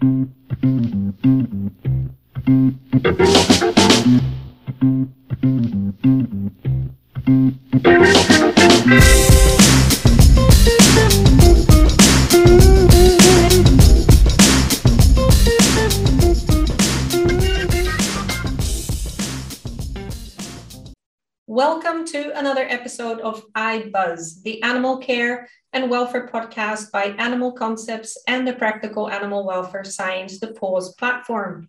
Welcome to another episode of iBuzz, the animal care and welfare podcast by Animal Concepts and the Practical Animal Welfare Science, the PAWS platform.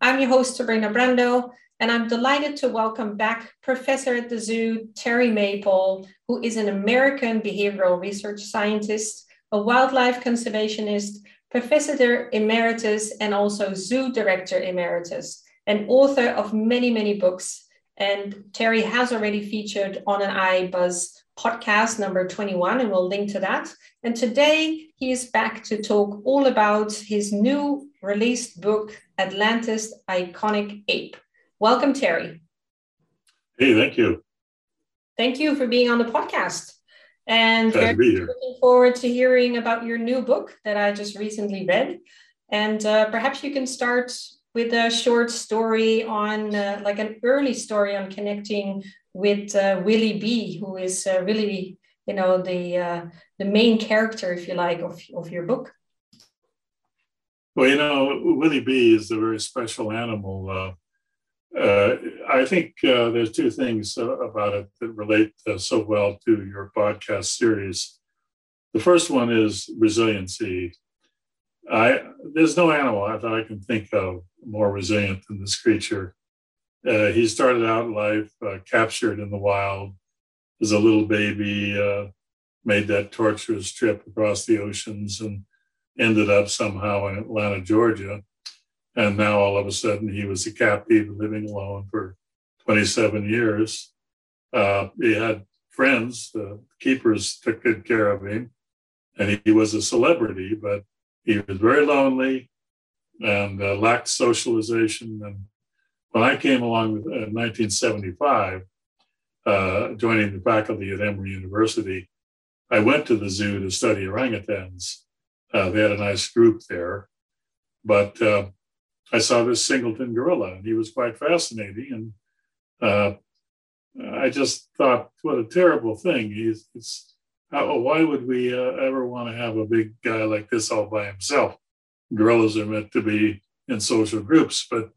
I'm your host, Sabrina Brando, and I'm delighted to welcome back Professor at the Zoo, Terry Maple, who is an American behavioral research scientist, a wildlife conservationist, professor emeritus, and also zoo director emeritus, and author of many, many books and Terry has already featured on an iBuzz podcast number 21, and we'll link to that. And today he is back to talk all about his new released book, Atlanta's Iconic Ape. Welcome, Terry. Hey, thank you. Thank you for being on the podcast. And Glad looking forward to hearing about your new book that I just recently read. And uh, perhaps you can start with a short story on, uh, like an early story on connecting with uh, Willie B, who is uh, really, you know, the uh, the main character, if you like, of, of your book. Well, you know, Willie B is a very special animal. Uh, uh, I think there's two things about it that relate so well to your podcast series. The first one is resiliency. I there's no animal that I can think of more resilient than this creature. Uh, he started out life uh, captured in the wild as a little baby, uh, made that torturous trip across the oceans and ended up somehow in Atlanta, Georgia. And now all of a sudden he was a captive living alone for 27 years. Uh, he had friends, the keepers took good care of him, and he was a celebrity, but he was very lonely and uh, lacked socialization. And when I came along in uh, 1975, uh, joining the faculty at Emory University, I went to the zoo to study orangutans. Uh, they had a nice group there, but uh, I saw this singleton gorilla, and he was quite fascinating. And uh, I just thought, what a terrible thing! He's, it's how, why would we ever want to have a big guy like this all by himself? gorillas are meant to be in social groups. But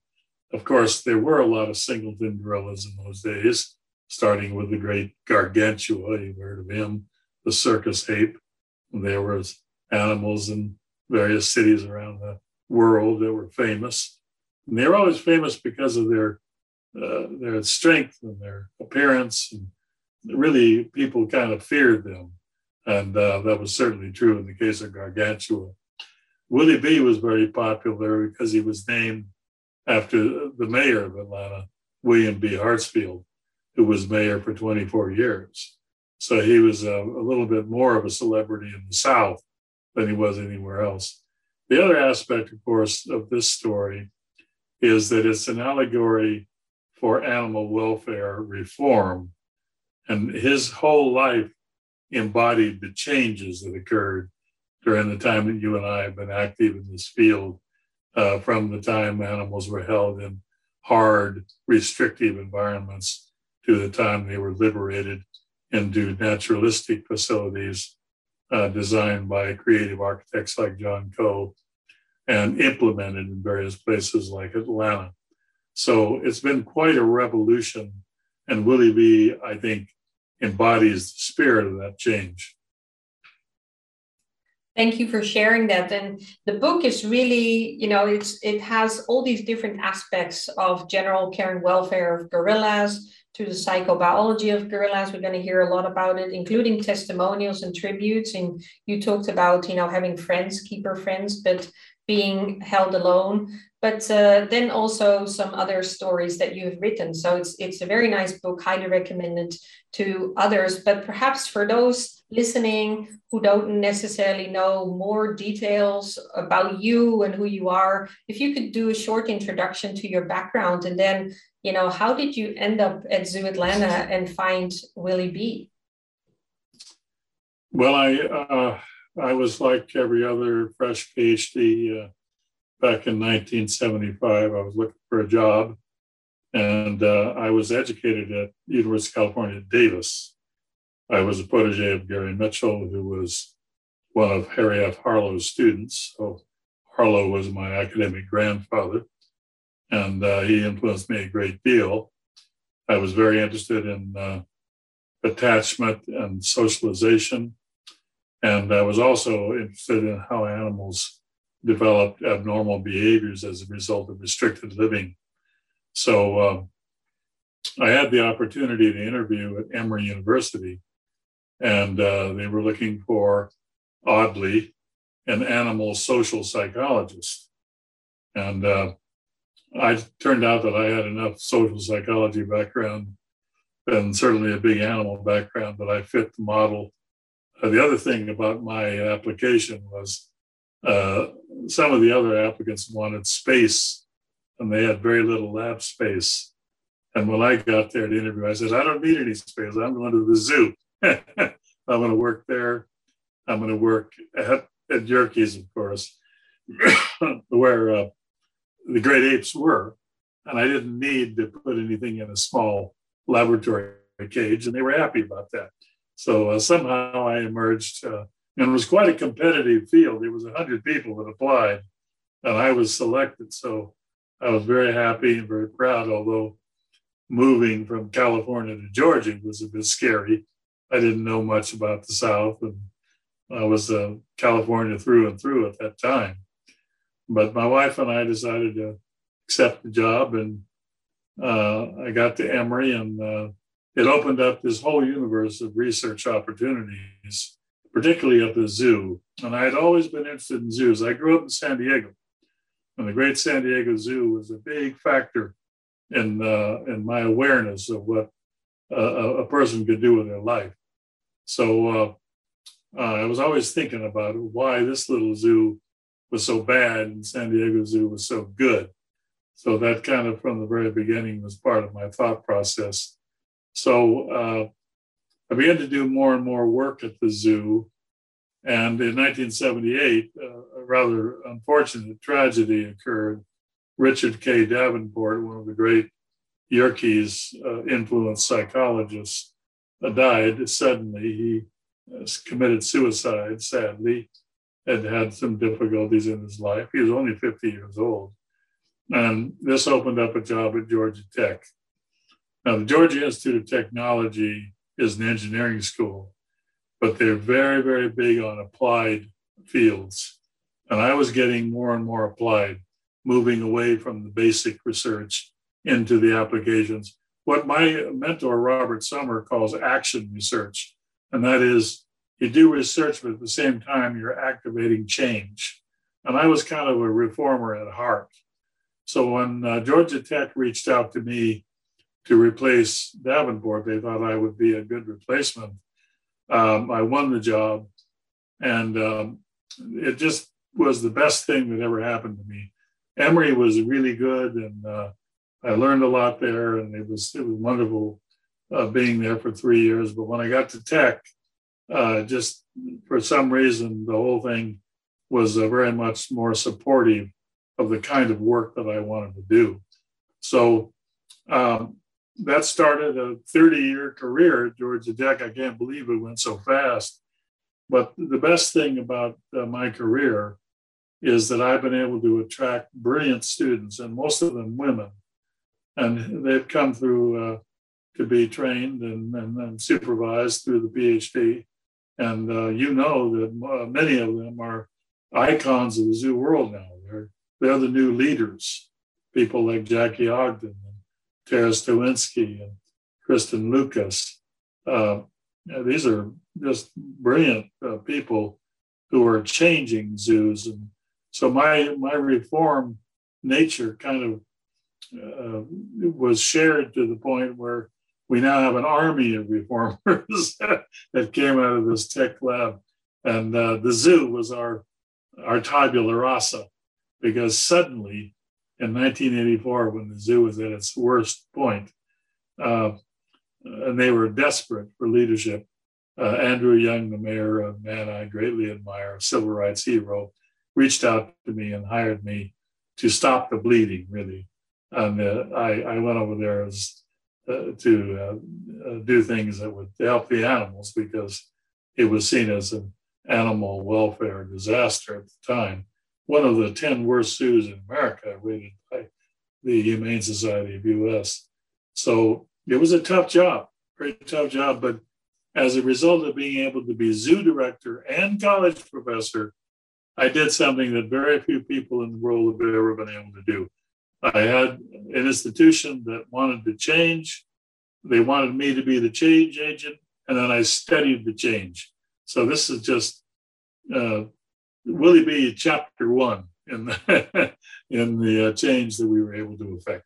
of course, there were a lot of singleton gorillas in those days, starting with the great Gargantua. You've heard of him, the circus ape. And there was animals in various cities around the world that were famous. And they were always famous because of their uh, their strength and their appearance. And really, people kind of feared them. And uh, that was certainly true in the case of Gargantua. Willie B was very popular because he was named after the mayor of Atlanta, William B. Hartsfield, who was mayor for 24 years. So he was a, a, little bit more of a celebrity in the South than he was anywhere else. The other aspect, of course, of this story is that it's an allegory for animal welfare reform. And his whole life embodied the changes that occurred during the time that you and I have been active in this field, uh, from the time animals were held in hard, restrictive environments to the time they were liberated into naturalistic facilities uh, designed by creative architects like John Coe and implemented in various places like Atlanta. So it's been quite a revolution. And Willie B, I think, embodies the spirit of that change. Thank you for sharing that. And the book is really, you know, it's it has all these different aspects of general care and welfare of gorillas to the psychobiology of gorillas. We're going to hear a lot about it, including testimonials and tributes. And you talked about, you know, having friends, keeper friends, but being held alone. But uh, then also some other stories that you have written. So it's it's a very nice book, highly recommended to others. But perhaps for those listening who don't necessarily know more details about you and who you are if you could do a short introduction to your background and then you know how did you end up at zoo atlanta and find willie b well i uh, i was like every other fresh phd uh, back in 1975. I was looking for a job, and uh, I was educated at University of California Davis. I was a protege of Gary Mitchell, who was one of Harry F. Harlow's students. So Harlow was my academic grandfather, and uh, he influenced me a great deal. I was very interested in uh, attachment and socialization. And I was also interested in how animals developed abnormal behaviors as a result of restricted living. So um, I had the opportunity to interview at Emory University, and uh, they were looking for, oddly, an animal social psychologist. And uh, I turned out that I had enough social psychology background and certainly a big animal background, but I fit the model. Uh, the other thing about my application was uh, some of the other applicants wanted space and they had very little lab space. And when I got there to interview, I said, I don't need any space. I'm going to the zoo. I'm going to work there. I'm going to work at, at Yerkes, of course, where uh, the great apes were. And I didn't need to put anything in a small laboratory cage, and they were happy about that. So uh, somehow I emerged, uh, and it was quite a competitive field. There was 100 people that applied, and I was selected. So I was very happy and very proud, although moving from California to Georgia was a bit scary. I didn't know much about the South, and I was uh, California through and through at that time. But my wife and I decided to accept the job, and uh, I got to Emory, and uh, it opened up this whole universe of research opportunities, particularly at the zoo. And I had always been interested in zoos. I grew up in San Diego, and the Great San Diego Zoo was a big factor in uh, in my awareness of what uh, a person could do with their life. So uh, uh, I was always thinking about why this little zoo was so bad and San Diego Zoo was so good. So that kind of from the very beginning was part of my thought process. So uh, I began to do more and more work at the zoo. And in 1978, uh, a rather unfortunate tragedy occurred. Richard K. Davenport, one of the great Yerkes uh, influenced psychologists, uh, died suddenly. He uh, committed suicide, sadly, had had some difficulties in his life. He was only 50 years old. And this opened up a job at Georgia Tech. Now, the Georgia Institute of Technology is an engineering school, but they're very, very big on applied fields. And I was getting more and more applied, moving away from the basic research into the applications. What my mentor, Robert Sommer, calls action research. And that is you do research, but at the same time, you're activating change. And I was kind of a reformer at heart. So when uh, Georgia Tech reached out to me to replace Davenport, they thought I would be a good replacement. Um, I won the job, and um, it just was the best thing that ever happened to me. Emory was really good, and uh, I learned a lot there, and it was it was wonderful uh, being there for three years. But when I got to Tech, uh, just for some reason, the whole thing was uh, very much more supportive of the kind of work that I wanted to do. So um, that started a 30 year career at Georgia Tech. I can't believe it went so fast. But the best thing about uh, my career is that I've been able to attract brilliant students, and most of them women. And they've come through uh, to be trained and, and, and, supervised through the PhD. And uh, you know that uh, many of them are icons of the zoo world now. They're they're the new leaders, people like Jackie Ogden Tara Stoinski and Kristen Lukas. Uh, these are just brilliant uh, people who are changing zoos. And so my, my reform nature kind of uh, was shared to the point where we now have an army of reformers that came out of this tech lab. And uh, the zoo was our, our tabula rasa because suddenly in 1984, when the zoo was at its worst point, uh, and they were desperate for leadership, uh, Andrew Young, the mayor, a man I greatly admire, a civil rights hero, reached out to me and hired me to stop the bleeding, really. And uh, I, I went over there as, uh, to uh, uh, do things that would help the animals because it was seen as an animal welfare disaster at the time. One of the 10 worst zoos in America, rated by the Humane Society of US. So it was a tough job, very tough job. But as a result of being able to be zoo director and college professor, I did something that very few people in the world have ever been able to do. I had an institution that wanted to change. They wanted me to be the change agent, and then I studied the change. So this is just uh, Willie B. chapter one in the, in the uh, change that we were able to effect.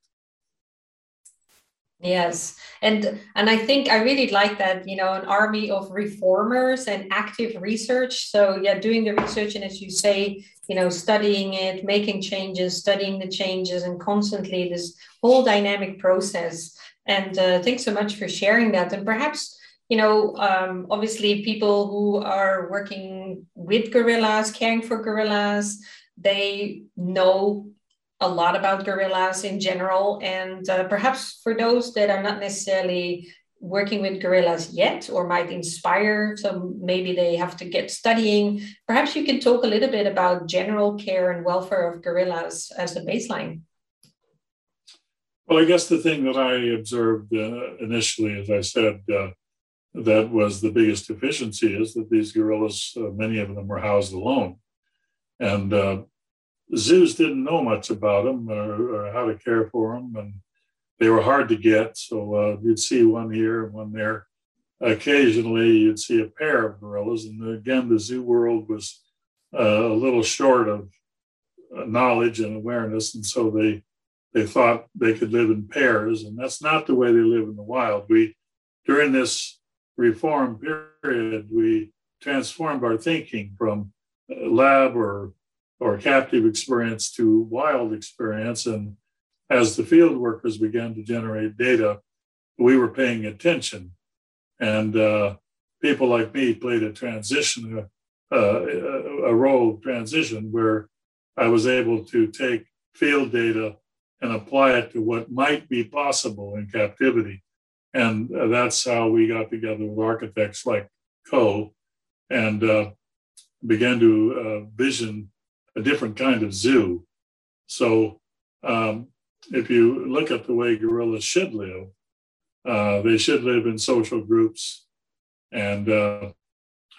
Yes, and and I think I really like that. You know, an army of reformers and active research. So yeah, doing the research and as you say, you know, studying it, making changes, studying the changes, and constantly this whole dynamic process. And uh, thanks so much for sharing that. And perhaps you know, um, obviously people who are working with gorillas, caring for gorillas, they know a lot about gorillas in general. And uh, perhaps for those that are not necessarily working with gorillas yet or might inspire, so maybe they have to get studying, perhaps you can talk a little bit about general care and welfare of gorillas as a baseline. Well, I guess the thing that I observed uh, initially, as I said, uh, that was the biggest deficiency is that these gorillas, uh, many of them were housed alone. And uh, zoos didn't know much about them or, or, how to care for them, and they were hard to get. So uh, you'd see one here and one there. Occasionally, you'd see a pair of gorillas, and again, the zoo world was uh, a little short of uh, knowledge and awareness, and so they they thought they could live in pairs, and that's not the way they live in the wild. We during this reform period, we transformed our thinking from uh, lab or or captive experience to wild experience. And as the field workers began to generate data, we were paying attention. And uh, people like me played a transition, uh, a role of transition where I was able to take field data and apply it to what might be possible in captivity. And that's how we got together with architects like Coe and uh, began to uh, vision a different kind of zoo. So um, if you look at the way gorillas should live, uh, they should live in social groups and uh,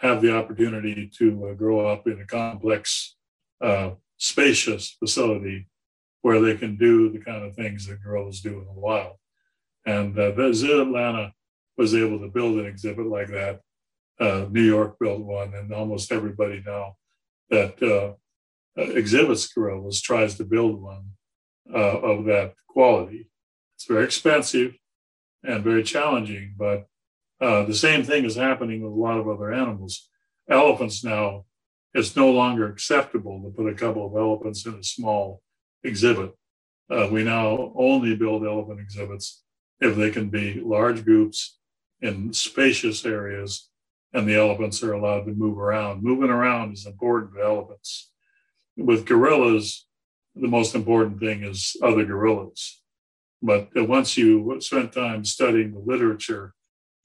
have the opportunity to uh, grow up in a complex, uh, spacious facility where they can do the kind of things that gorillas do in the wild. And uh, the Zoo Atlanta was able to build an exhibit like that. Uh, New York built one, and almost everybody now that uh, exhibits gorillas tries to build one uh, of that quality. It's very expensive and very challenging, but uh, the same thing is happening with a lot of other animals. Elephants now, it's no longer acceptable to put a couple of elephants in a small exhibit. Uh, we now only build elephant exhibits if they can be large groups in spacious areas and the elephants are allowed to move around. Moving around is important to elephants with gorillas, the most important thing is other gorillas. But once you spend time studying the literature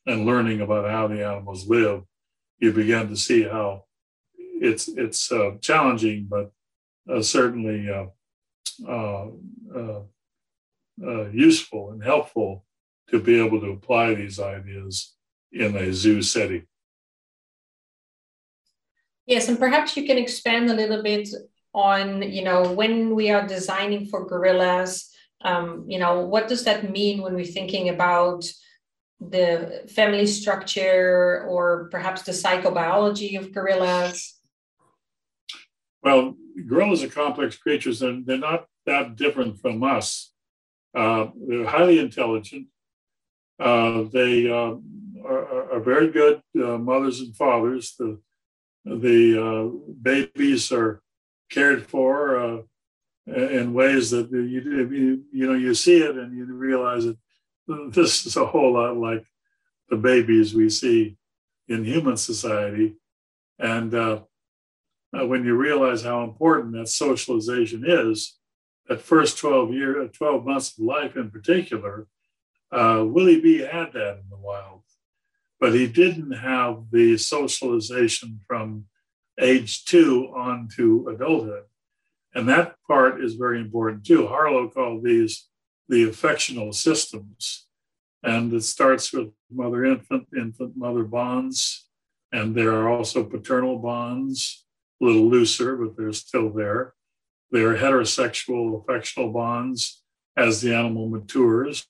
and learning about how the animals live, you begin to see how it's it's uh, challenging, but uh, certainly uh, uh, useful and helpful to be able to apply these ideas in a zoo setting. Yes, and perhaps you can expand a little bit on you know when we are designing for gorillas um, you know what does that mean when we're thinking about the family structure or perhaps the psychobiology of gorillas? Well gorillas are complex creatures. And they're not that different from us uh, they're highly intelligent. Uh, they uh, are, are, very good uh, mothers and fathers. The the uh, babies are cared for in ways that you, you know you see it and you realize that this is a whole lot like the babies we see in human society, and uh, when you realize how important that socialization is, that first 12 year, 12 months of life in particular, uh, Willie B had that in the wild, but he didn't have the socialization from age two on to adulthood. And that part is very important too. Harlow called these the affectional systems. And it starts with mother infant, infant mother bonds. And there are also paternal bonds, a little looser, but they're still there. There are heterosexual affectional bonds as the animal matures.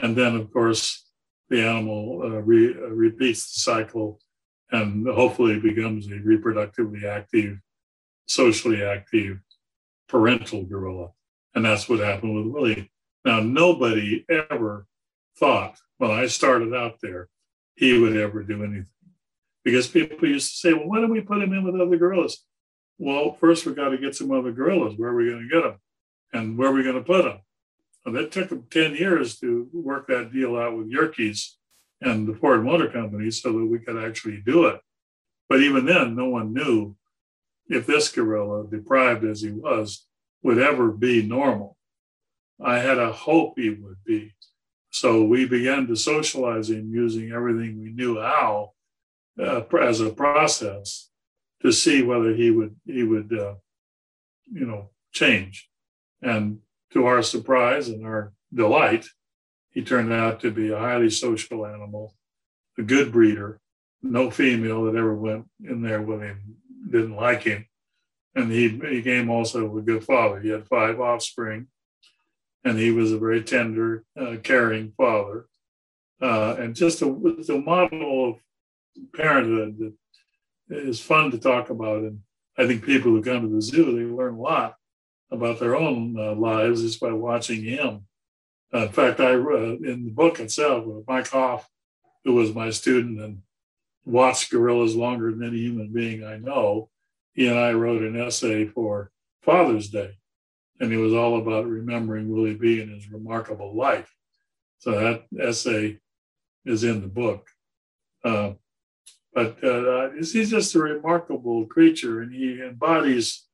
And then, of course, the animal uh, re- uh, repeats the cycle and hopefully becomes a reproductively active, socially active parental gorilla. And that's what happened with Willie. Now, nobody ever thought when I started out there he would ever do anything. Because people used to say, well, why don't we put him in with other gorillas? Well, first we got to get some other gorillas. Where are we going to get them? And where are we going to put them? And it took them 10 years to work that deal out with Yerkes and the Ford Motor Company so that we could actually do it. But even then, no one knew if this gorilla, deprived as he was, would ever be normal. I had a hope he would be. So we began to socialize him using everything we knew how uh, as a process to see whether he would he would uh, you know change. And to our surprise and our delight, he turned out to be a highly social animal, a good breeder. No female that ever went in there with him didn't like him. And he became also a good father. He had five offspring, and he was a very tender, uh, caring father. Uh, and just a, a model of parenthood that is fun to talk about. And I think people who come to the zoo, they learn a lot about their own uh, lives just by watching him. Uh, in fact, I uh, in the book itself, Mike Hoff, who was my student and watched gorillas longer than any human being I know, he and I wrote an essay for Father's Day, and it was all about remembering Willie B and his remarkable life. So that essay is in the book. Uh, but uh, he's just a remarkable creature, and he embodies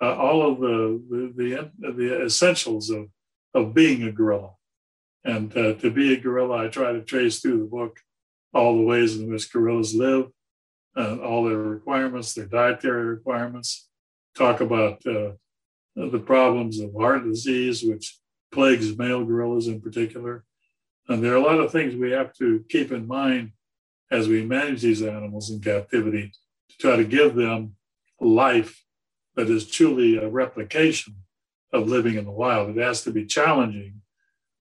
uh, all of the, the, the, the, essentials of, of being a gorilla. And uh, to be a gorilla, I try to trace through the book all the ways in which gorillas live, uh, all their requirements, their dietary requirements, talk about uh, the problems of heart disease, which plagues male gorillas in particular. And there are a lot of things we have to keep in mind as we manage these animals in captivity to try to give them a life that is truly a replication of living in the wild. It has to be challenging.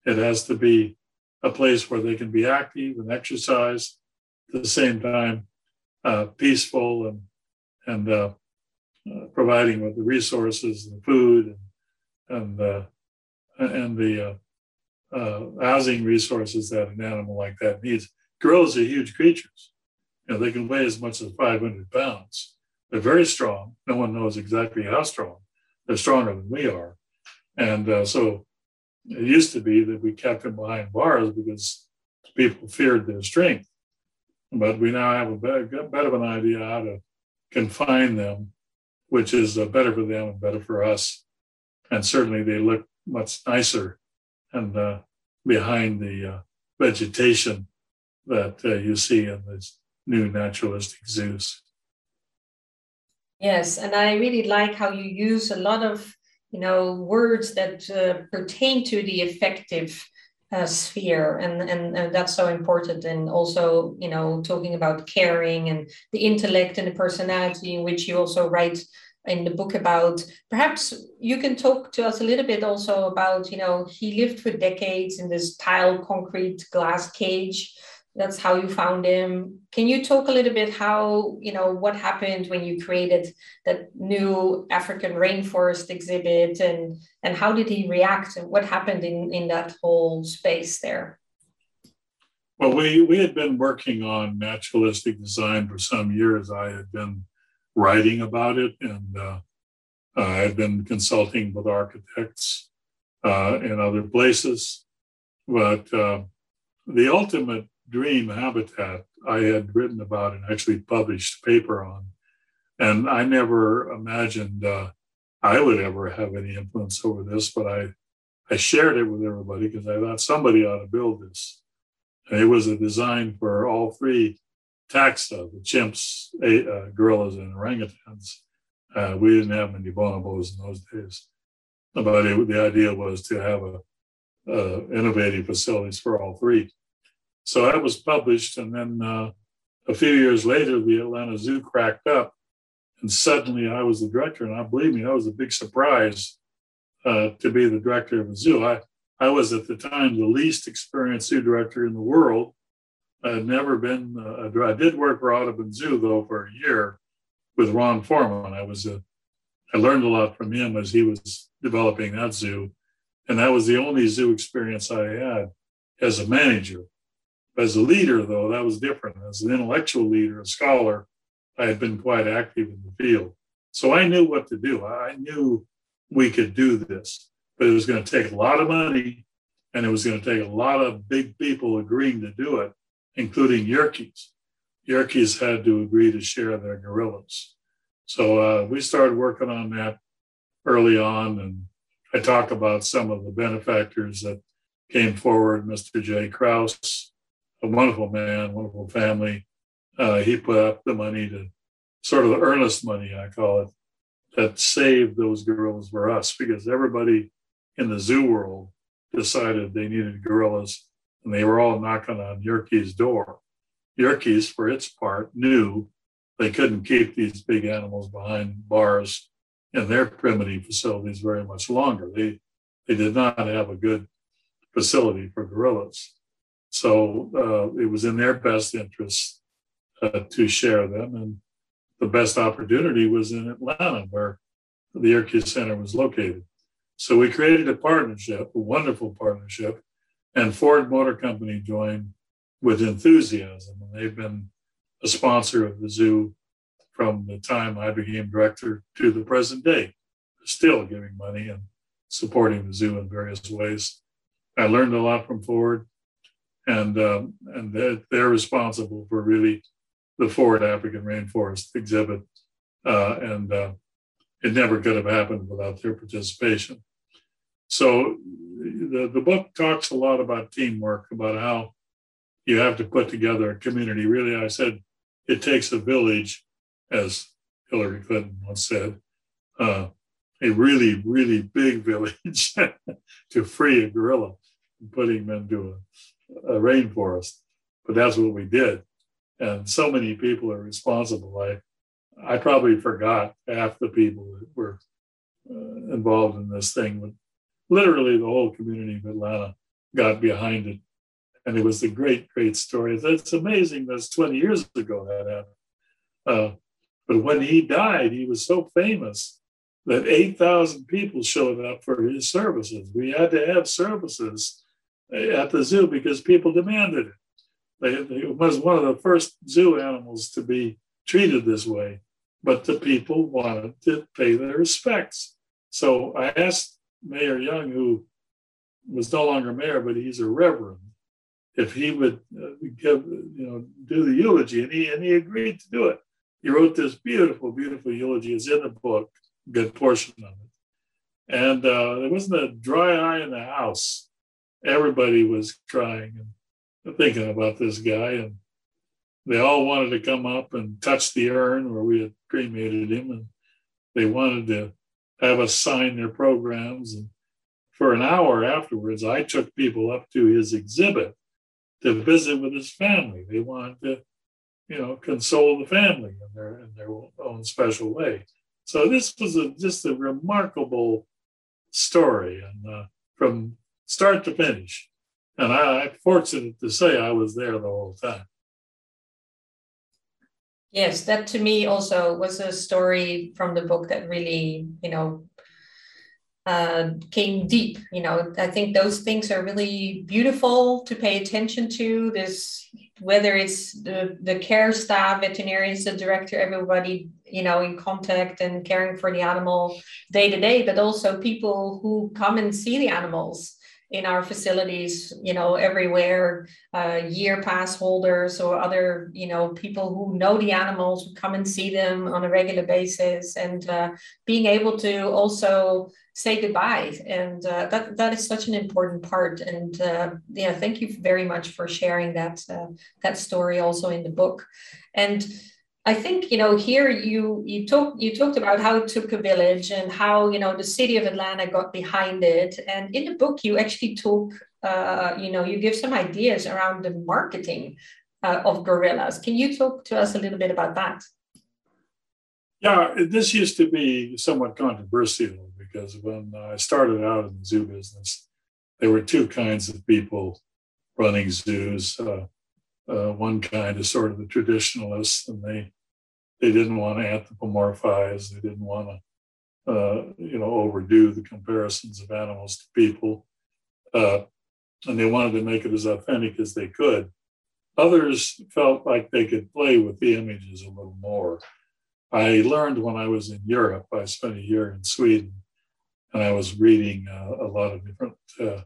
It has to be a place where they can be active and exercise at the same time, uh, peaceful and and uh, uh, providing with the resources and food and and, uh, and the uh, uh, housing resources that an animal like that needs. Gorillas are huge creatures. You know, they can weigh as much as 500 pounds. They're very strong. No one knows exactly how strong. They're stronger than we are. And uh, so it used to be that we kept them behind bars because people feared their strength. But we now have a better, better of an idea how to confine them, which is uh, better for them and better for us. And certainly they look much nicer and uh, behind the uh, vegetation that uh, you see in these new naturalistic zoos. Yes, and I really like how you use a lot of you know words that uh, pertain to the affective uh, sphere and, and and that's so important. And also you know talking about caring and the intellect and the personality in which you also write in the book about. Perhaps you can talk to us a little bit also about you know he lived for decades in this tile concrete glass cage that's how you found him. Can you talk a little bit how you know what happened when you created that new african rainforest exhibit and and how did he react and what happened in in that whole space there? Well we we had been working on naturalistic design for some years. I had been writing about it and uh, i had been consulting with architects uh, in other places. But uh, the ultimate dream habitat I had written about and actually published a paper on. And I never imagined uh, I would ever have any influence over this, but I, I shared it with everybody because I thought somebody ought to build this. And it was a design for all three taxa, the chimps, uh, gorillas, and orangutans. Uh, we didn't have many bonobos in those days, but it, the idea was to have a, uh, innovative facilities for all three. So that was published, and then uh, a few years later, the Atlanta Zoo cracked up, and suddenly I was the director. And I believe me, that was a big surprise uh, to be the director of the zoo. I, I was at the time the least experienced zoo director in the world. I had never been, uh, I did work for Audubon Zoo though for a year with Ron Forman. I was a, I learned a lot from him as he was developing that zoo. And that was the only zoo experience I had as a manager. As a leader, though, that was different. As an intellectual leader, a scholar, I had been quite active in the field. So I knew what to do. I knew we could do this, but it was going to take a lot of money and it was going to take a lot of big people agreeing to do it, including Yerkes. Yerkes had to agree to share their gorillas. So uh, we started working on that early on, and I talk about some of the benefactors that came forward. Mr. Jay Kraus, a wonderful man, wonderful family. Uh, he put up the money to sort of the earnest money, I call it, that saved those gorillas for us because everybody in the zoo world decided they needed gorillas and they were all knocking on Yerkes' door. Yerkes, for its part, knew they couldn't keep these big animals behind bars in their primitive facilities very much longer. They, they did not have a good facility for gorillas. So uh, it was in their best interest uh, to share them. And the best opportunity was in Atlanta, where the Yerkes Center was located. So we created a partnership, a wonderful partnership, and Ford Motor Company joined with enthusiasm. And they've been a sponsor of the zoo from the time I became director to the present day, still giving money and supporting the zoo in various ways. I learned a lot from Ford, and um, and they're, they're, responsible for really the Ford African rainforest exhibit, uh, and uh, it never could have happened without their participation. So the, the book talks a lot about teamwork, about how you have to put together a community. Really, I said it takes a village, as Hillary Clinton once said, uh, a really, really big village to free a gorilla and put him into a, a rainforest. But that's what we did. And so many people are responsible. I, I probably forgot half the people that were uh, involved in this thing. But literally, the whole community of Atlanta got behind it and it was a great, great story. It's amazing that's 20 years ago that happened. Uh, but when he died, he was so famous that 8,000 people showed up for his services. We had to have services at the zoo because people demanded it. It was one of the first zoo animals to be treated this way, but the people wanted to pay their respects. So I asked Mayor Young, who was no longer mayor, but he's a reverend, if he would uh, give, you know, do the eulogy, and he and he agreed to do it. He wrote this beautiful, beautiful eulogy. It's in the book, good portion of it. And uh, there wasn't a dry eye in the house. Everybody was crying and thinking about this guy, and they all wanted to come up and touch the urn where we had cremated him, and they wanted to have us sign their programs. And for an hour afterwards, I took people up to his exhibit to visit with his family. They wanted to, you know, console the family in their in their own special way. So this was a, just a remarkable story, and uh, from start to finish. And I, I'm fortunate to say I was there the whole time. Yes, that to me also was a story from the book that really, you know, uh, came deep. You know, I think those things are really beautiful to pay attention to. This, whether it's the, the care staff, veterinarians, the director, everybody, you know, in contact and caring for the animal day to day, but also people who come and see the animals in our facilities, you know, everywhere, uh, year pass holders or other, you know, people who know the animals, who come and see them on a regular basis, and uh, being able to also say goodbye. And uh, that that is such an important part. And uh, yeah, thank you very much for sharing that uh, that story also in the book. And I think you know here you you talked you talked about how it took a village and how you know the city of Atlanta got behind it, and in the book you actually talk uh, you know you give some ideas around the marketing uh, of gorillas. Can you talk to us a little bit about that? Yeah, this used to be somewhat controversial because when I started out in the zoo business, there were two kinds of people running zoos. Uh, uh, one kind is sort of the traditionalists, and they they didn't want to anthropomorphize. They didn't want to, uh, you know, overdo the comparisons of animals to people, uh, and they wanted to make it as authentic as they could. Others felt like they could play with the images a little more. I learned when I was in Europe. I spent a year in Sweden, and I was reading uh, a lot of different uh,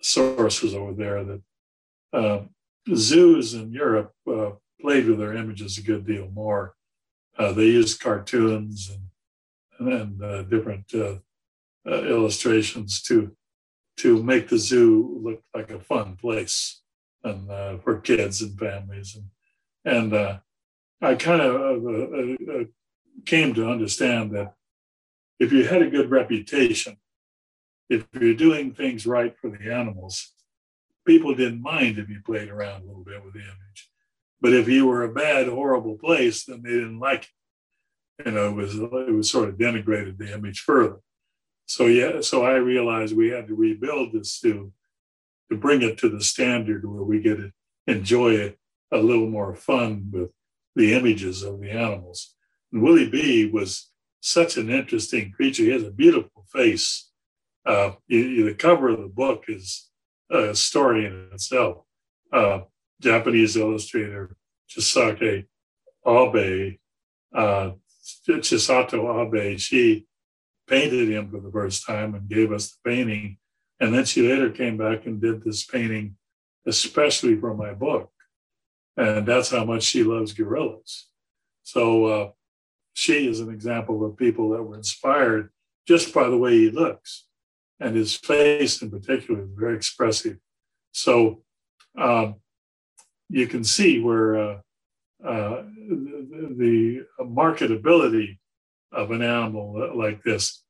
sources over there that um, zoos in Europe uh, played with their images a good deal more. Uh, they used cartoons and, and uh, different uh, uh, illustrations to to make the zoo look like a fun place and uh, for kids and families and and I kind of came to understand that if you had a good reputation, if you're doing things right for the animals, people didn't mind if you played around a little bit with the image. But if you were a bad, horrible place, then they didn't like it. You know, it was it was sort of denigrated the image further. So yeah, so I realized we had to rebuild this to to bring it to the standard where we get to enjoy it a little more fun with the images of the animals. And Willie B was such an interesting creature. He has a beautiful face. Uh, the cover of the book is a story in itself. Uh, Japanese illustrator Chisake Abe, uh, Chisato Abe, she painted him for the first time and gave us the painting. And then she later came back and did this painting, especially for my book. And that's how much she loves gorillas. So uh, she is an example of people that were inspired just by the way he looks and his face in particular is very expressive. So um, you can see where uh, uh, the, marketability of an animal like this.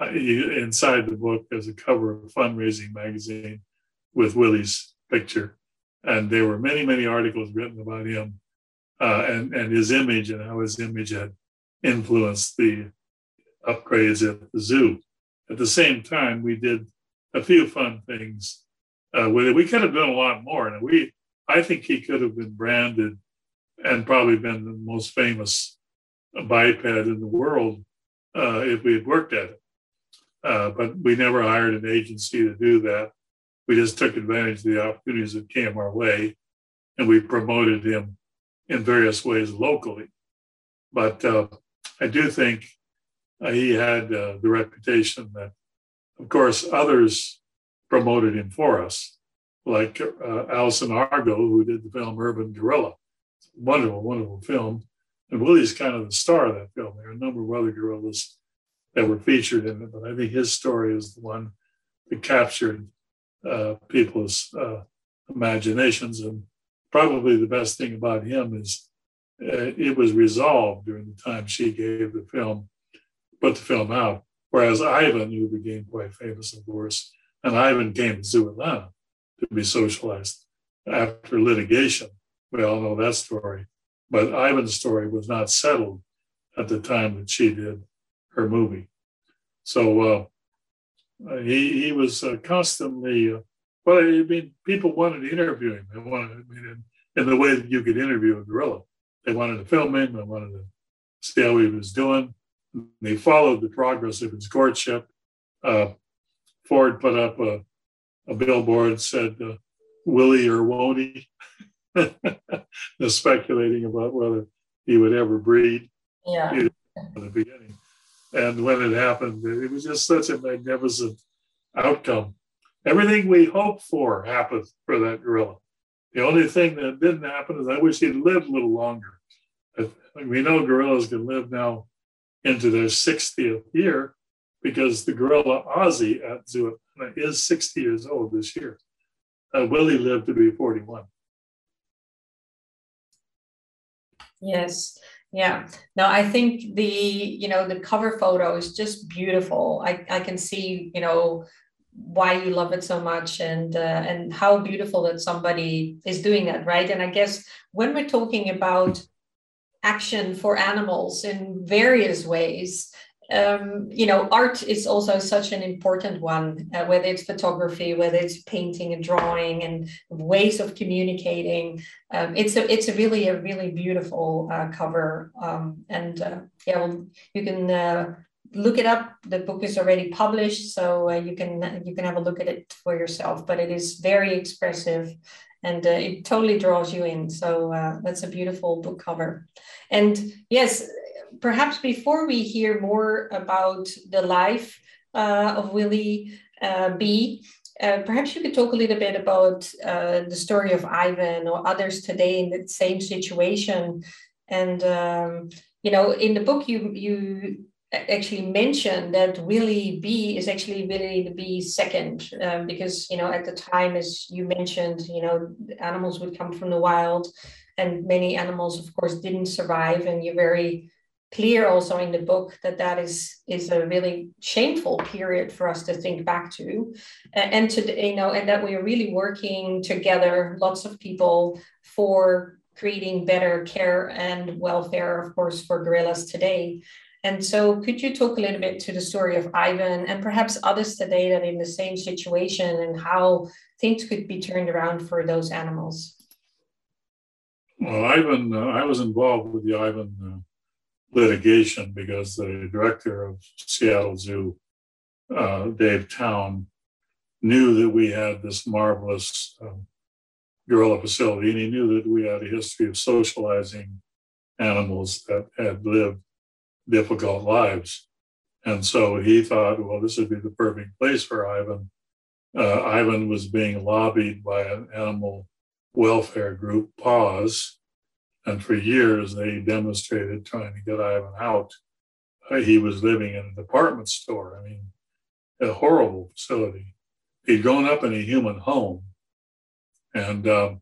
Uh, inside the book, there's a cover of a fundraising magazine with Willie's picture, and there were many, many articles written about him uh, and and his image and how his image had influenced the upgrades at the zoo. At the same time, we did a few fun things uh, with it. We could have done a lot more, and we I think he could have been branded and probably been the most famous biped in the world uh, if we had worked at it. Uh, but we never hired an agency to do that. We just took advantage of the opportunities that came our way, and we promoted him in various ways locally. But uh, I do think uh, he had uh, the reputation that, of course, others promoted him for us, like uh, Allison Argo, who did the film Urban Gorilla. Wonderful, wonderful film. And Willie's kind of the star of that film. There are a number of other gorillas that were featured in it, but I think his story is the one that captured uh, people's uh, imaginations. And probably the best thing about him is uh, it was resolved during the time she gave the film put the film out. Whereas Ivan, who became quite famous, of course, and Ivan came to Zoo Atlanta to be socialized after litigation. We all know that story. But Ivan's story was not settled at the time that she did her movie. So uh, he, he was uh, constantly, uh, well, I mean, people wanted to interview him. They wanted, I mean, in, in the way that you could interview a gorilla. They wanted to film him, they wanted to see how he was doing. They followed the progress of his courtship. Uh, Ford put up a, a billboard said, uh, "Willie or won't he?" speculating about whether he would ever breed. Yeah. In the beginning, and when it happened, it was just such a magnificent outcome. everything we hoped for happened for that gorilla. The only thing that didn't happen is I wish he'd lived a little longer. We know gorillas can live now into their 60th year because the gorilla Ozzie at Zoo is 60 years old this year. Uh, Willie lived to be 41. Yes. Yeah. No, I think the, you know, the cover photo is just beautiful. I, I can see, you know, why you love it so much and uh, and how beautiful that somebody is doing that, right? And I guess when we're talking about action for animals in various ways, um, you know, art is also such an important one, uh, whether it's photography, whether it's painting and drawing and ways of communicating. Um, it's a, it's a really, a really beautiful uh, cover. Um, and uh, yeah, well, you can uh, look it up. The book is already published, so uh, you can, you can have a look at it for yourself, but it is very expressive and uh, it totally draws you in. So that's a beautiful book cover. And yes, perhaps before we hear more about the life uh, of Willie uh, B, uh, perhaps you could talk a little bit about uh, the story of Ivan or others today in the same situation. And um, you know, in the book, you you actually mentioned that Willie B is actually Willie the B second, um, because you know at the time, as you mentioned, you know, animals would come from the wild, and many animals, of course, didn't survive. And you're very clear also in the book that that is is a really shameful period for us to think back to. And to you know and that we are really working together lots of people for creating better care and welfare of course for gorillas today. And so could you talk a little bit to the story of ivan and perhaps others today that in the same situation and how things could be turned around for those animals? Well ivan uh, i was involved with the ivan uh, litigation because the director of Seattle Zoo, uh, Dave Towne, knew that we had this marvelous um, gorilla facility, and he knew that we had a history of socializing animals that had lived difficult lives. And so he thought, well, this would be the perfect place for Ivan. Uh, Ivan was being lobbied by an animal welfare group, PAWS, and for years, they demonstrated trying to get Ivan out. Uh, he was living in a department store. I mean, a horrible facility. He'd grown up in a human home. And um,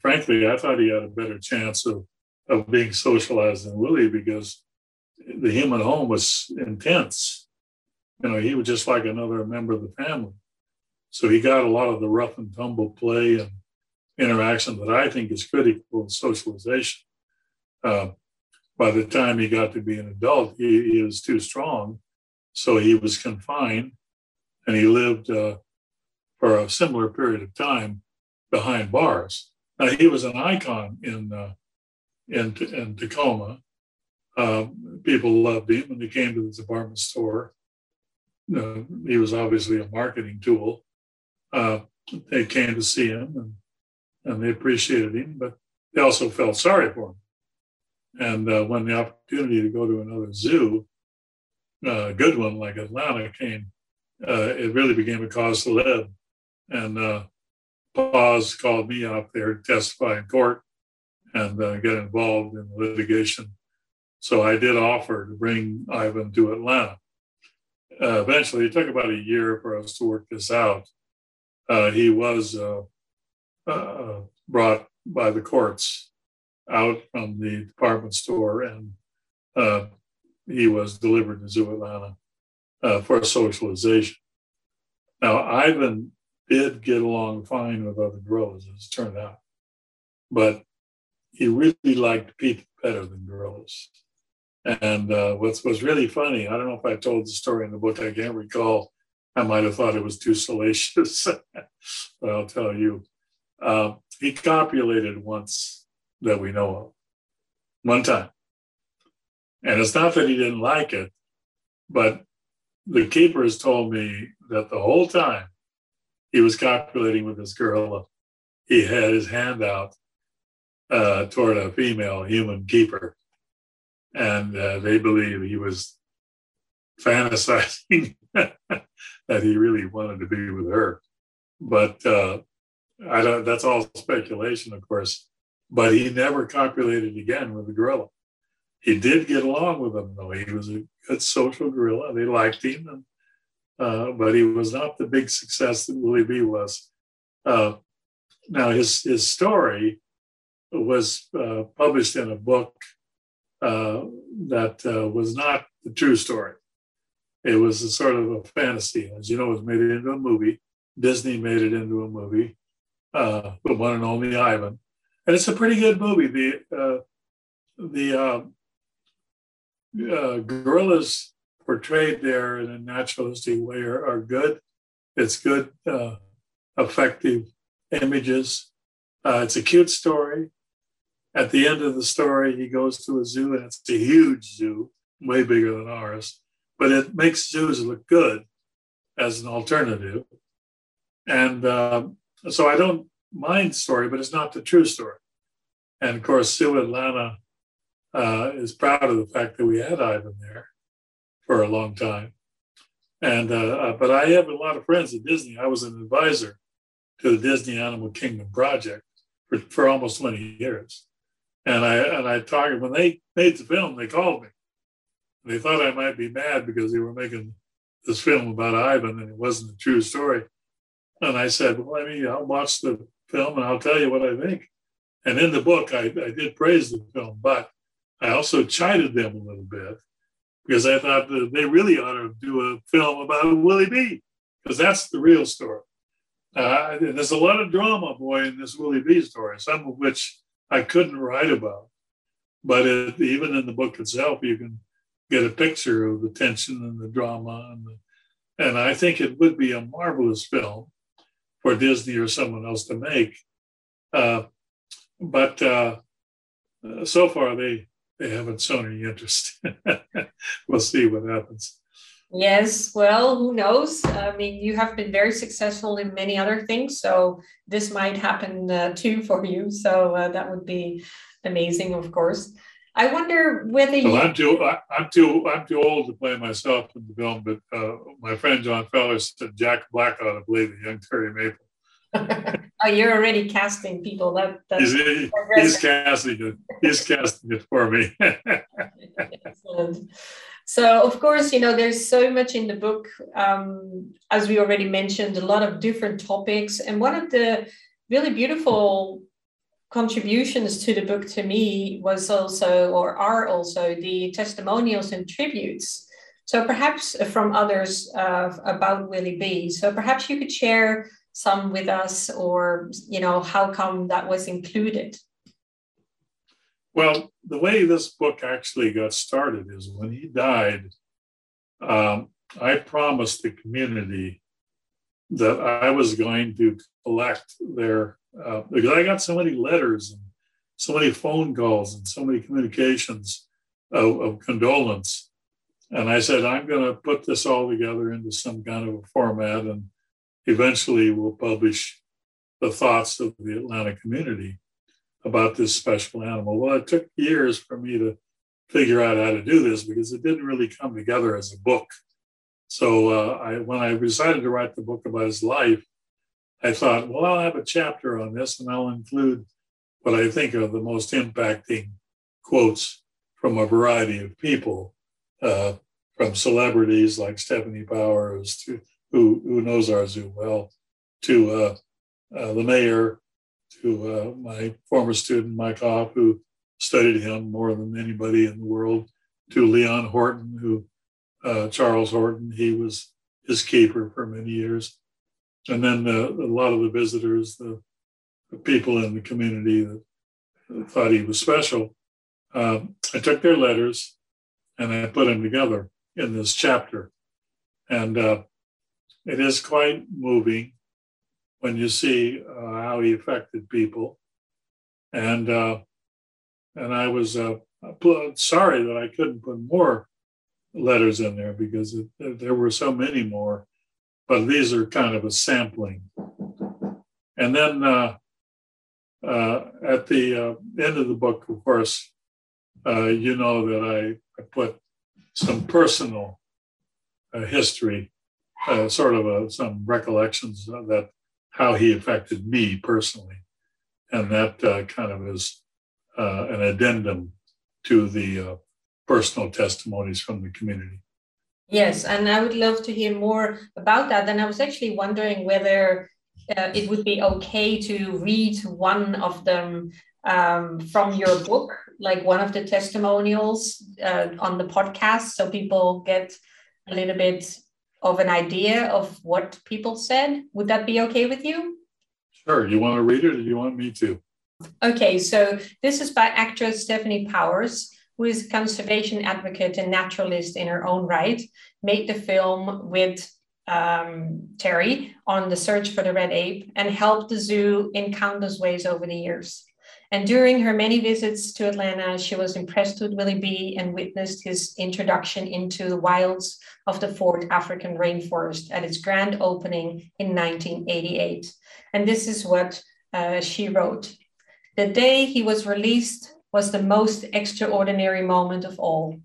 frankly, I thought he had a better chance of, of being socialized than Willie because the human home was intense. You know, he was just like another member of the family. So he got a lot of the rough and tumble play and interaction that I think is critical in socialization. Uh, by the time he got to be an adult, he, he, was too strong. So he was confined and he lived uh, for a similar period of time behind bars. Now, he was an icon in, uh, in, in Tacoma. Um, people loved him when he came to the department store. Uh, he was obviously a marketing tool. Uh, they came to see him and and they appreciated him, but they also felt sorry for him. And uh, when the opportunity to go to another zoo, uh, a good one like Atlanta came, uh, it really became a cause to live. And uh, called me out there to testify in court and uh, get involved in litigation. So I did offer to bring Ivan to Atlanta. Uh, eventually, it took about a year for us to work this out. Uh, he was uh, brought by the courts out from the department store, and uh, he was delivered to Zoo Atlanta uh, for socialization. Now, Ivan did get along fine with other gorillas, as it turned out, but he really liked people better than gorillas. And uh, what's was really funny, I don't know if I told the story in the book, I can't recall. I might have thought it was too salacious, but I'll tell you. Uh, he copulated once that we know of, one time. And it's not that he didn't like it, but the keepers told me that the whole time he was copulating with this girl, he had his hand out uh, toward a female human keeper. And uh, they believe he was fantasizing that he really wanted to be with her. But uh, I don't. That's all speculation, of course. But he never copulated again with the gorilla. He did get along with them, though. He was a good social gorilla. They liked him, and, uh, but he was not the big success that Willie B was. Uh, now, his his story was uh, published in a book uh, that uh, was not the true story. It was a sort of a fantasy. As you know, it was made into a movie. Disney made it into a movie, uh, the one and only Ivan, and it's a pretty good movie. The uh, the uh, uh, gorillas portrayed there in a naturalistic way are, are good. It's good, uh, effective images. Uh, it's a cute story. At the end of the story, he goes to a zoo, and it's a huge zoo, way bigger than ours, but it makes zoos look good as an alternative. And um, so I don't mind story, but it's not the true story. And of course, Zoo Atlanta uh, is proud of the fact that we had Ivan there for a long time. And uh, uh, but I have a lot of friends at Disney. I was an advisor to the Disney Animal Kingdom project for, for almost 20 years. And I and I talked when they made the film, they called me. They thought I might be mad because they were making this film about Ivan and it wasn't a true story. And I said, Well, I mean, I'll watch the film and I'll tell you what I think. And in the book, I, I did praise the film, but I also chided them a little bit because I thought that they really ought to do a film about Willie B, because that's the real story. Uh, there's a lot of drama, boy, in this Willie B story, some of which I couldn't write about. But it, even in the book itself, you can get a picture of the tension and the drama. And, the, and I think it would be a marvelous film for Disney or someone else to make. Uh, but uh, so far, they they haven't shown any interest. we'll see what happens. Yes, well, who knows? I mean, you have been very successful in many other things, so this might happen uh, too for you. So uh, that would be amazing, of course. I wonder whether you. Well, I'm too. I'm too. I'm too old to play myself in the film, but uh, my friend John Feller said Jack Black ought to play the young Terry Maple oh, you're already casting people. That that's he's, he's casting it. He's casting it for me. Excellent. So, of course, you know, there's so much in the book. Um, as we already mentioned, a lot of different topics. And one of the really beautiful contributions to the book to me was also, or are also, the testimonials and tributes. So, perhaps from others uh, about Willie B. So, perhaps you could share some with us or you know how come that was included well the way this book actually got started is when he died um, i promised the community that i was going to collect their uh, because i got so many letters and so many phone calls and so many communications of, of condolence and i said i'm going to put this all together into some kind of a format and eventually we'll publish the thoughts of the Atlanta community about this special animal. Well, it took years for me to figure out how to do this because it didn't really come together as a book. So uh, I, when I decided to write the book about his life, I thought, well, I'll have a chapter on this and I'll include what I think are the most impacting quotes from a variety of people, uh, from celebrities like Stefanie Powers to who, who knows our zoo well, to uh, uh, the mayor, to uh, my former student, Mike Hoff, who studied him more than anybody in the world, to Leon Horton, who uh, Charles Horton, he was his keeper for many years. And then uh, a lot of the visitors, the, the, people in the community that thought he was special, um, I took their letters and I put them together in this chapter. And uh, it is quite moving when you see uh, how he affected people. And uh, and I was uh, sorry that I couldn't put more letters in there because it, there were so many more, but these are kind of a sampling. And then uh, uh, at the uh, end of the book, of course, you know that I, I put some personal history uh, sort of a, some recollections of that how he affected me personally, and that uh, kind of is uh, an addendum to the uh, personal testimonies from the community. Yes, and I would love to hear more about that. And I was actually wondering whether uh, it would be okay to read one of them um, from your book, like one of the testimonials uh, on the podcast, so people get a little bit of an idea of what people said. Would that be okay with you? Sure. You want to read it or do you want me to? Okay, so this is by actress Stefanie Powers, who is a conservation advocate and naturalist in her own right, made the film with um, Terry on the search for the red ape and helped the zoo in countless ways over the years. And during her many visits to Atlanta, she was impressed with Willie B and witnessed his introduction into the wilds of the Ford African rainforest at its grand opening in 1988. And this is what uh, she wrote. The day he was released was the most extraordinary moment of all.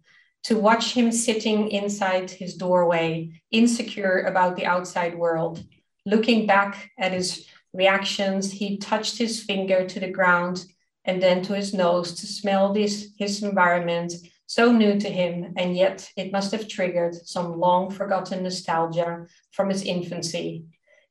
To watch him sitting inside his doorway, insecure about the outside world, looking back at his reactions, he touched his finger to the ground and then to his nose to smell this, his environment, so new to him, and yet it must have triggered some long forgotten nostalgia from his infancy.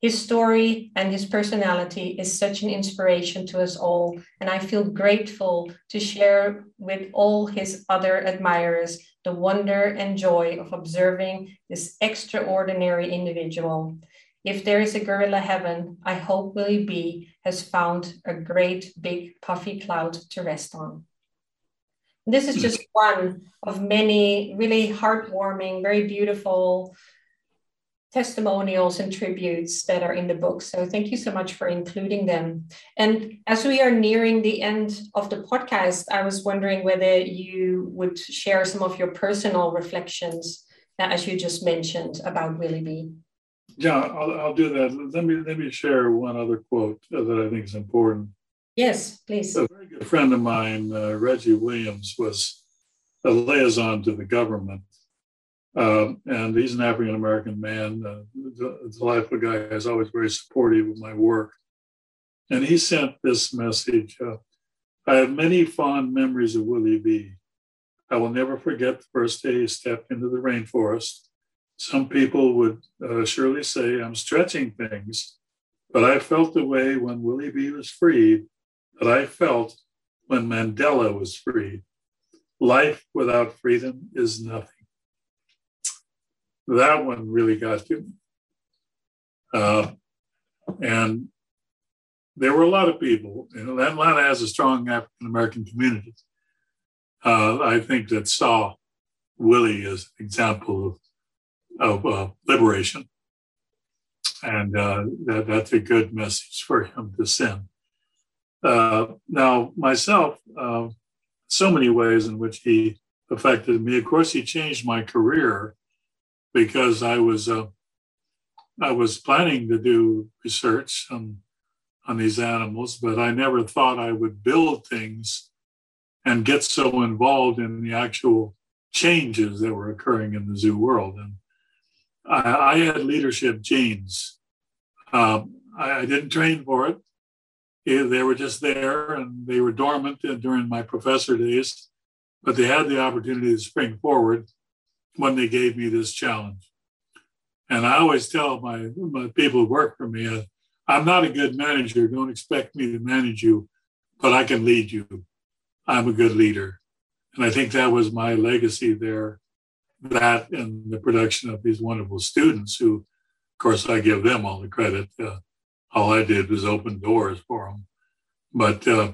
His story and his personality is such an inspiration to us all, and I feel grateful to share with all his other admirers the wonder and joy of observing this extraordinary individual. If there is a gorilla heaven, I hope Willie B has found a great big puffy cloud to rest on. This is just mm. one of many really heartwarming, very beautiful testimonials and tributes that are in the book. So thank you so much for including them. And as we are nearing the end of the podcast, I was wondering whether you would share some of your personal reflections, as you just mentioned, about Willie B. Yeah, I'll, I'll do that. Let me let me share one other quote that I think is important. Yes, please. A very good friend of mine, uh, Reggie Williams, was a liaison to the government, uh, and he's an African American man, uh, a delightful guy. He's always very supportive of my work, and he sent this message. Uh, I have many fond memories of Willie B. I will never forget the first day he stepped into the rainforest some people would uh, surely say I'm stretching things, but I felt the way when Willie B was freed that I felt when Mandela was freed. Life without freedom is nothing. That one really got to me. Uh, and there were a lot of people. Know, Atlanta has a strong African American community. Uh, I think that saw Willie as an example of of uh, liberation. And uh, that, that's a good message for him to send. Uh, now, myself, uh, so many ways in which he affected me. Of course, he changed my career because I was uh, I was planning to do research on on these animals, but I never thought I would build things and get so involved in the actual changes that were occurring in the zoo world. And I, I had leadership genes. Um, I, I, didn't train for it. They were just there and they were dormant during my professor days, but they had the opportunity to spring forward when they gave me this challenge. And I always tell my, my people who work for me, uh, I'm not a good manager. Don't expect me to manage you, but I can lead you. I'm a good leader. And I think that was my legacy there that and the production of these wonderful students who, of course, I give them all the credit. Uh, all I did was open doors for them. But uh,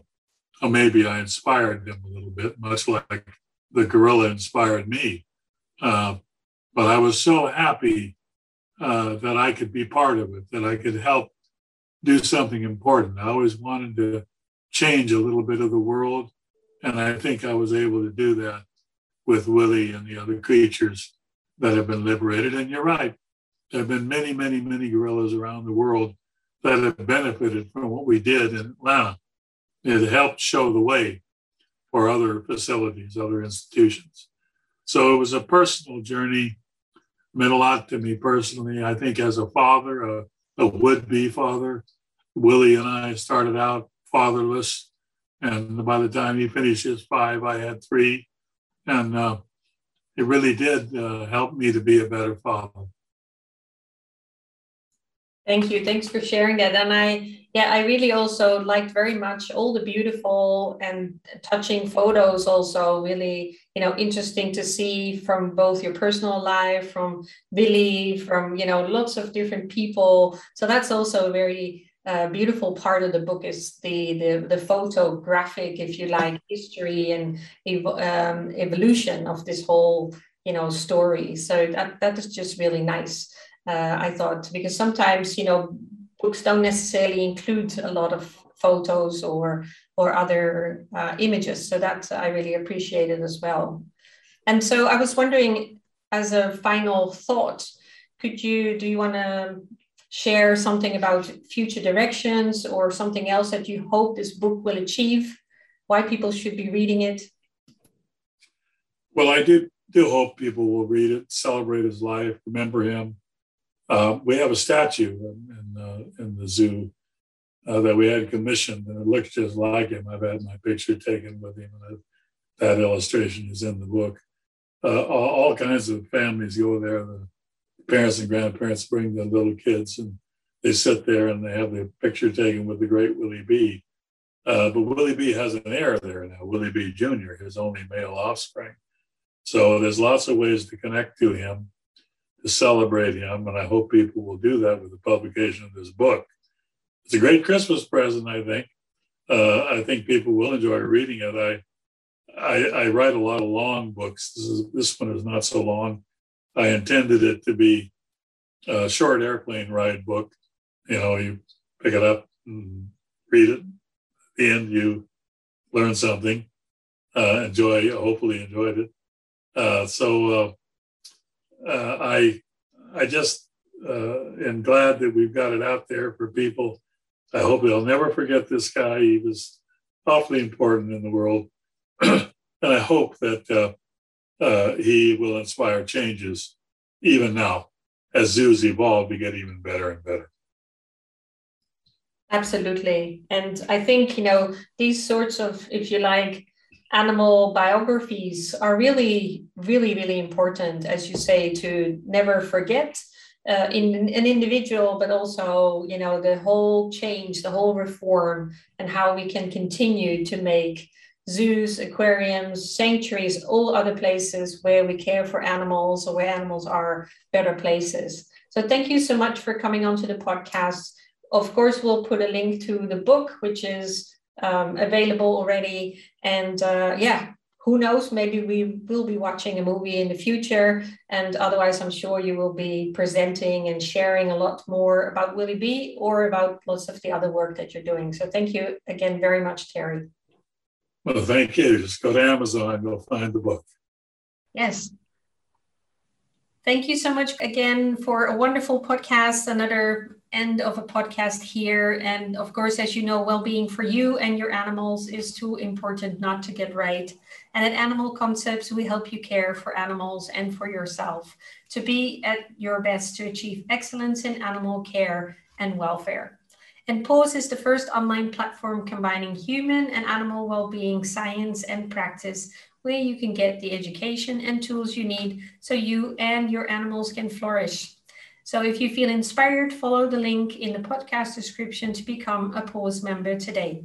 maybe I inspired them a little bit, much like the gorilla inspired me. Uh, but I was so happy uh, that I could be part of it, that I could help do something important. I always wanted to change a little bit of the world. And I think I was able to do that with Willie and the other creatures that have been liberated. And you're right, there have been many, many, many gorillas around the world that have benefited from what we did in Atlanta. It helped show the way for other facilities, other institutions. So it was a personal journey meant a lot to me personally. I think as a father, a, a would-be father, Willie and I started out fatherless, and by the time he finished his five, I had three, and uh, it really did uh, help me to be a better father. Thank you. Thanks for sharing that. And I, yeah, I really also liked very much all the beautiful and touching photos. Also, really, you know, interesting to see from both your personal life, from Billy, from you know, lots of different people. So that's also a very uh, beautiful part of the book is the the the photographic, if you like, history and ev- um, evolution of this whole you know story. So that that is just really nice uh, I thought, because sometimes, you know, books don't necessarily include a lot of photos or or other uh, images. So that I really appreciated as well. And so I was wondering, as a final thought, could you do you want to share something about future directions or something else that you hope this book will achieve? Why people should be reading it? Well, I do do hope people will read it, celebrate his life, remember him, uh, we have a statue in, in, uh, in the zoo uh, that we had commissioned, and it looks just like him. I've had my picture taken with him, and that illustration is in the book. Uh, all, all, kinds of families go there. The parents and grandparents bring the little kids, and they sit there and they have their picture taken with the great Willie B. But Willie B has an heir there now, Willie B. Jr., his only male offspring. So there's lots of ways to connect to him to celebrate him. And I hope people will do that with the publication of this book. It's a great Christmas present, I think. Uh, I think people will enjoy reading it. I, I, I write a lot of long books. This is this one is not so long. I intended it to be a short airplane ride book. You know, you pick it up and read it. At the end, you learn something. Uh, enjoy, hopefully, enjoyed it. Uh, so uh, I I just uh, am glad that we've got it out there for people. I hope they'll never forget this guy. He was awfully important in the world, and I hope that uh, uh, he will inspire changes even now as zoos evolve to get even better and better. Absolutely, and I think you know these sorts of, if you like, animal biographies are really, really, really important, as you say, to never forget uh, in an individual, but also, you know, the whole change, the whole reform, and how we can continue to make zoos, aquariums, sanctuaries, all other places where we care for animals or where animals are better places. So thank you so much for coming onto the podcast. Of course, we'll put a link to the book, which is um, available already. And uh, yeah, who knows? Maybe we will be watching a movie in the future. And otherwise, I'm sure you will be presenting and sharing a lot more about Willie B or about lots of the other work that you're doing. So thank you again very much, Terry. Well, thank you. Just go to Amazon, you'll find the book. Yes. Thank you so much again for a wonderful podcast. Another end of a podcast here. And of course, as you know, well being for you and your animals is too important not to get right. And at Animal Concepts, we help you care for animals and for yourself to be at your best to achieve excellence in animal care and welfare. And PAWS is the first online platform combining human and animal well being science and practice where you can get the education and tools you need so you and your animals can flourish. So if you feel inspired, follow the link in the podcast description to become a PAWS member today.